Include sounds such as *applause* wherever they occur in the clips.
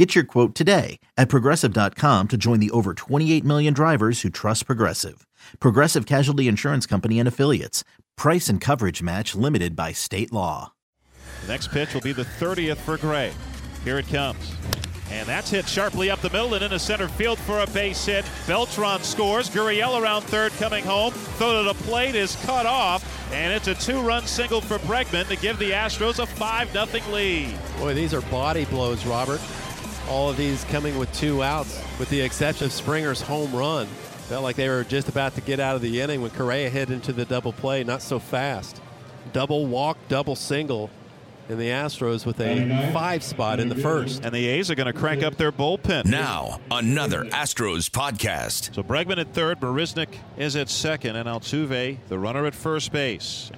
Get your quote today at progressive.com to join the over 28 million drivers who trust Progressive. Progressive Casualty Insurance Company and Affiliates. Price and coverage match limited by state law. The next pitch will be the 30th for Gray. Here it comes. And that's hit sharply up the middle and into center field for a base hit. Beltran scores. Gurriel around third coming home. Throw to the plate is cut off. And it's a two-run single for Bregman to give the Astros a 5-0 lead. Boy, these are body blows, Robert. All of these coming with two outs, with the exception of Springer's home run. Felt like they were just about to get out of the inning when Correa hit into the double play. Not so fast. Double walk, double single in the Astros with a five spot in the first. And the A's are going to crank up their bullpen. Now, another Astros podcast. So Bregman at third, Marisnick is at second, and Altuve, the runner at first base.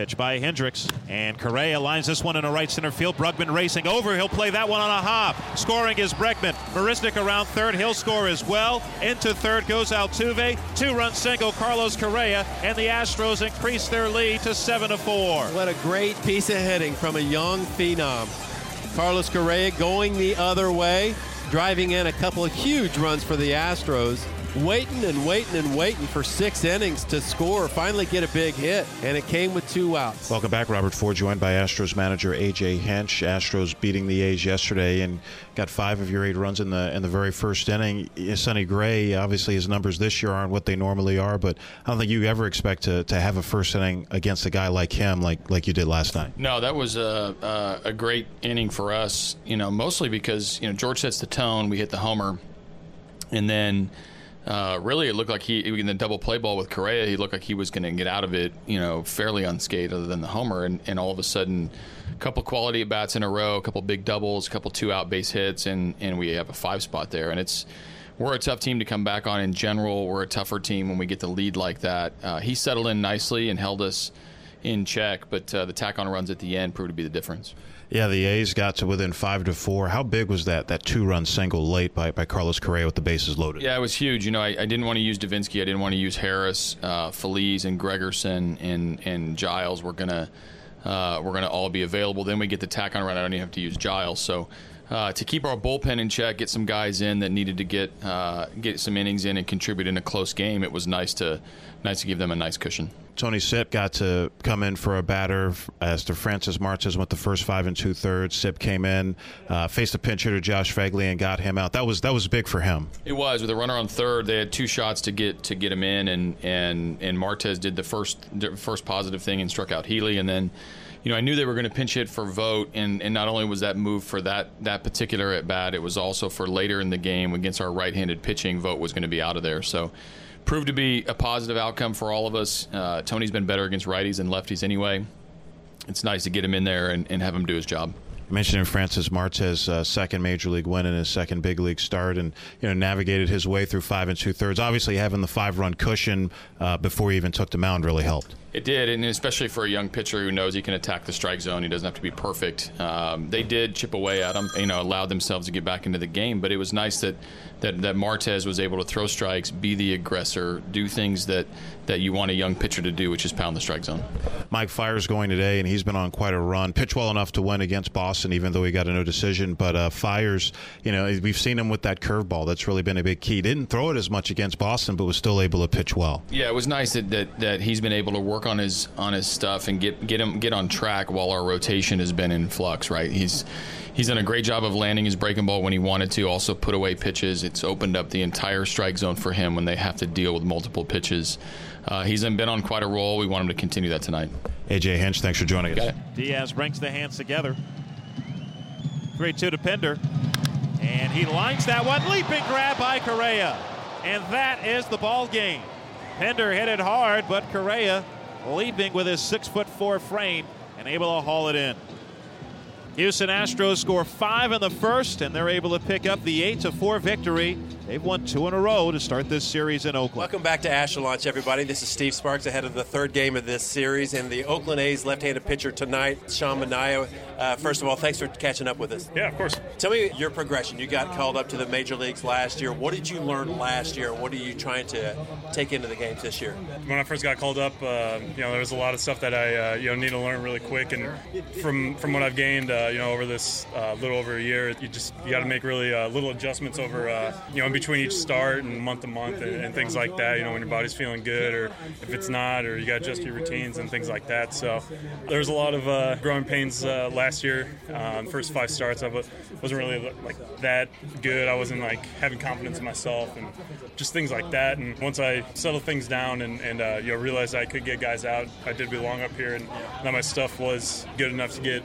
Pitch by Hendriks. And Correa lines this one in a right center field. Brugman racing over. He'll play that one on a hop. Scoring is Bregman. Marisnick around third. He'll score as well. Into third goes Altuve. Two run single, Carlos Correa. And the Astros increase their lead to 7 to 4. What a great piece of hitting from a young phenom. Carlos Correa going the other way, driving in a couple of huge runs for the Astros waiting and waiting and waiting for six innings to score, finally get a big hit, and it came with two outs. Welcome back, Robert Ford, joined by Astros manager AJ Hinch. Astros beating the A's yesterday and got five of your eight runs in the in the very first inning. Sonny Gray, obviously, his numbers this year aren't what they normally are, but I don't think you ever expect to, to have a first inning against a guy like him, like like you did last night. No, that was a, a, a great inning for us. You know, mostly because you know George sets the tone. We hit the homer, and then uh, really, it looked like he in the double play ball with Correa, he looked like he was going to get out of it, you know, fairly unscathed, other than the homer. And, and all of a sudden, a couple quality at bats in a row, a couple big doubles, a couple two out base hits, and and we have a five spot there. And it's we're a tough team to come back on in general. We're a tougher team when we get the lead like that. Uh, he settled in nicely and held us in check, but uh, the tack on runs at the end proved to be the difference. Yeah, the A's got to within five to four. How big was that that two run single late by, by Carlos Correa with the bases loaded? Yeah, it was huge. You know, I, I didn't want to use Devenski, I didn't want to use Harris, uh, Feliz, and Gregerson and and Giles. We're gonna uh, we're gonna all be available. Then we get the tack on run. I don't even have to use Giles. So. Uh, to keep our bullpen in check, get some guys in that needed to get uh, get some innings in and contribute in a close game. It was nice to nice to give them a nice cushion. Tony Sipp got to come in for a batter as to Francis Martes went the first five and two thirds. Sipp came in, uh, faced a pinch hitter Josh Phegley and got him out. That was that was big for him. It was with a runner on third. They had two shots to get to get him in, and and and Martes did the first the first positive thing and struck out Healy, and then you know, I knew they were going to pinch hit for Vogt, and, and not only was that move for that that particular at bat, it was also for later in the game against our right-handed pitching. Vogt was going to be out of there, so proved to be a positive outcome for all of us. Uh, Tony's been better against righties and lefties anyway. It's nice to get him in there and, and have him do his job. You mentioned Francis Martes' uh, second major league win and his second big league start, and you know navigated his way through five and two thirds. Obviously, having the five run cushion uh, before he even took the mound really helped. It did, and especially for a young pitcher who knows he can attack the strike zone, he doesn't have to be perfect. Um, they did chip away at him, you know, allowed themselves to get back into the game. But it was nice that, that that Martes was able to throw strikes, be the aggressor, do things that that you want a young pitcher to do, which is pound the strike zone. Mike Fiers going today, and he's been on quite a run. Pitch well enough to win against Boston, even though he got a no decision. But uh, Fiers, you know, we've seen him with that curveball. That's really been a big key. Didn't throw it as much against Boston, but was still able to pitch well. Yeah, it was nice that, that, that he's been able to work on his on his stuff and get get him get on track while our rotation has been in flux. Right, he's he's done a great job of landing his breaking ball when he wanted to. Also put away pitches. It's opened up the entire strike zone for him when they have to deal with multiple pitches. Uh, he's been on quite a roll. We want him to continue that tonight. AJ Hinch, thanks for joining us. Diaz brings the hands together. 3 2 to Pinder, And he lines that one. Leaping grab by Correa. And that is the ball game. Pinder hit it hard, but Correa leaping with his six foot four frame and able to haul it in. Houston Astros score five in the first, and they're able to pick up the eight to four victory They've won two in a row to start this series in Oakland. Welcome back to Astro Launch, everybody. This is Steve Sparks ahead of the third game of this series, and the Oakland A's left-handed pitcher tonight, Sean Manaea. Uh, first of all, thanks for catching up with us. Yeah, of course. Tell me your progression. You got called up to the major leagues last year. What did you learn last year? What are you trying to take into the games this year? When I first got called up, uh, you know, there was a lot of stuff that I, uh, you know, need to learn really quick. And from from what I've gained, uh, you know, over this uh, little over a year, you just you got to make really uh, little adjustments over, uh, you know, in between each start and month to month and, and, things like that. You know, when your body's feeling good or if it's not, or you got to adjust your routines and things like that. So there was a lot of growing pains last year. Um, first five starts, I wasn't really like that good. I wasn't like having confidence in myself and just things like that. And once I settled things down and, and uh, you know realized I could get guys out, I did belong up here, and that my stuff was good enough to get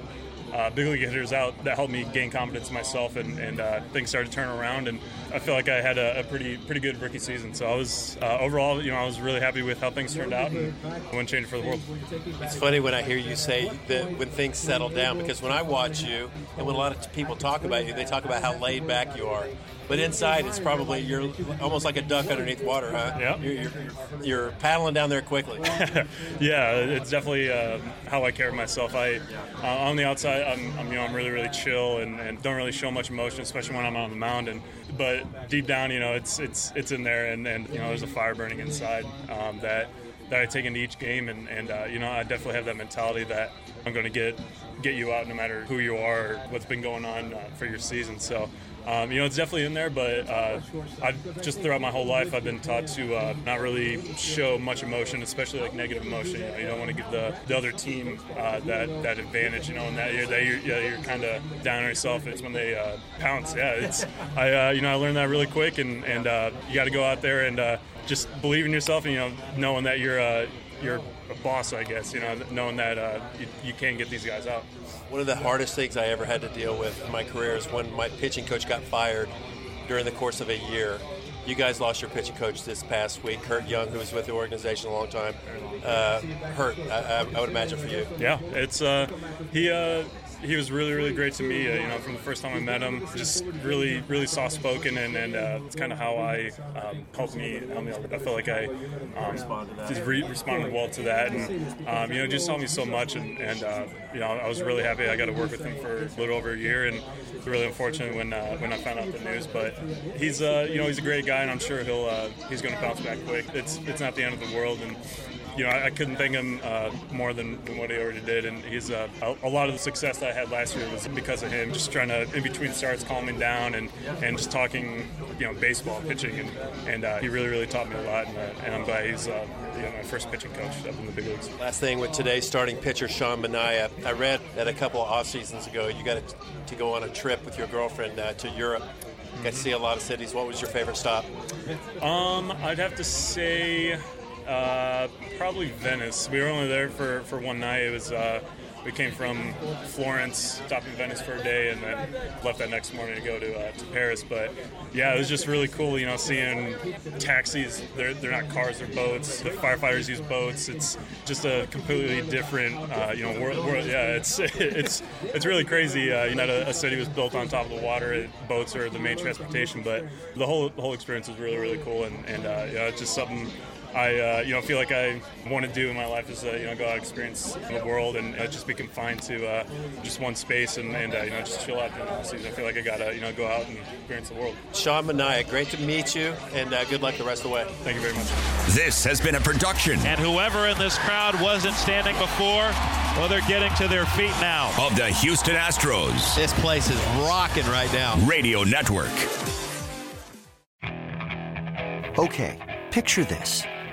uh, big league hitters out that helped me gain confidence in myself, and, and uh, things started to turn around. And I feel like I had a, a pretty pretty good rookie season. So I was uh, overall, you know, I was really happy with how things turned out, and I wouldn't change it for the world. It's funny when I hear you say that when things settle down, because when I watch you, and when a lot of people talk about you, they talk about how laid back you are. But inside, it's probably you're almost like a duck underneath water, huh? Yeah. You're, you're, you're, paddling down there quickly. *laughs* yeah, it's definitely uh, how I carry myself. I uh, on the outside, I'm, I'm, you know I'm really really chill and, and, don't really show much emotion, especially when I'm on the mound. And but deep down, you know, it's it's it's in there, and, and you know there's a fire burning inside um, that that I take into each game, and, and uh, you know I definitely have that mentality that I'm going to get get you out no matter who you are or what's been going on uh, for your season. So um, you know, it's definitely in there, but uh, I've just throughout my whole life, I've been taught to uh, not really show much emotion, especially like negative emotion. You, know, you don't want to give the, the other team uh, that that advantage. You know, and that you're that you're, yeah, you're kind of down on yourself. It's when they uh, pounce. Yeah, it's I uh, you know I learned that really quick, and and uh, you got to go out there and just believe in yourself, and you know, knowing that you're you're a boss, I guess. You know, knowing that you, you can get these guys out. One of the hardest things I ever had to deal with in my career is when my pitching coach got fired during the course of a year. You guys lost your pitching coach this past week, Curt Young, who was with the organization a long time. Uh, hurt, I, I, would imagine for you. Yeah, it's uh, he. He was really, really great to me. Uh, you know, from the first time I met him, just really, really soft spoken, and, and uh, it's kind of how I um, helped me. I felt like I um, just re- responded well to that, and um, you know, just taught me so much. And, and uh, you know, I was really happy I got to work with him for a little over a year, and it's really unfortunate when uh, when I found out the news. But he's uh, you know he's a great guy, and I'm sure he'll uh, he's going to bounce back quick. It's it's not the end of the world, and you know, I, I couldn't thank him uh, more than, what he already did. And he's uh, a, a, lot of the success that I had last year was because of him. Just trying to, in between starts, calming down and, and just talking, you know, baseball, pitching, and, and uh, he really, really taught me a lot. And, uh, and I'm glad he's uh, you know, my first pitching coach up in the big leagues. Last thing with today's starting pitcher, Sean Manaea. I read that a couple of off seasons ago, you got to go on a trip with your girlfriend uh, to Europe. Got to see a lot of cities. What was your favorite stop? Um, I'd have to say uh, probably Venice. We were only there for, for one night. It was uh, we came from Florence, stopped in Venice for a day, and then left that next morning to go to, uh, to Paris. But yeah, it was just really cool, you know, seeing taxis. They're, they're not cars, they're boats. The firefighters use boats. It's just a completely different, uh, you know, world, world. Yeah, it's *laughs* it's it's really crazy. Uh, you know, a, a, city was built on top of the water. It, boats are the main transportation, but the whole whole experience was really really cool, and and uh, yeah, it's just something I uh, you know feel like I want to do in my life is uh, you know go out experience the world and uh, just be confined to uh, just one space and, and uh, you know just chill out during the season. I feel like I gotta you know go out and experience the world. Sean Manaea, great to meet you, and uh, good luck the rest of the way. Thank you very much. This has been a production, and whoever in this crowd wasn't standing before, well, they're getting to their feet now. Of the Houston Astros. This place is rocking right now. Radio Network. Okay, picture this.